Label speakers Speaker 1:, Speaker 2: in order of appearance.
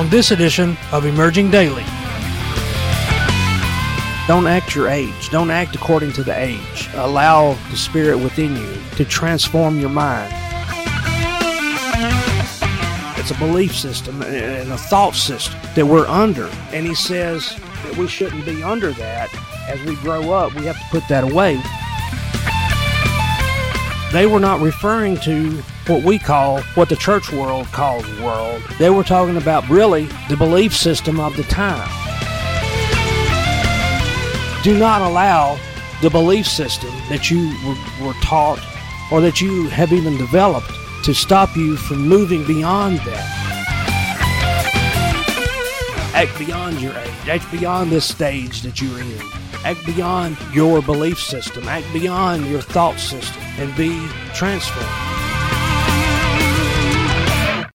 Speaker 1: on this edition of Emerging Daily.
Speaker 2: Don't act your age. Don't act according to the age. Allow the spirit within you to transform your mind. It's a belief system and a thought system that we're under. And he says that we shouldn't be under that. As we grow up, we have to put that away. They were not referring to what we call, what the church world calls world. They were talking about really the belief system of the time. Do not allow the belief system that you were, taught or that you have even developed to stop you from moving beyond that. Act beyond your age. Act beyond this stage that you're in. Act beyond your belief system. Act beyond your thought system and be transformed.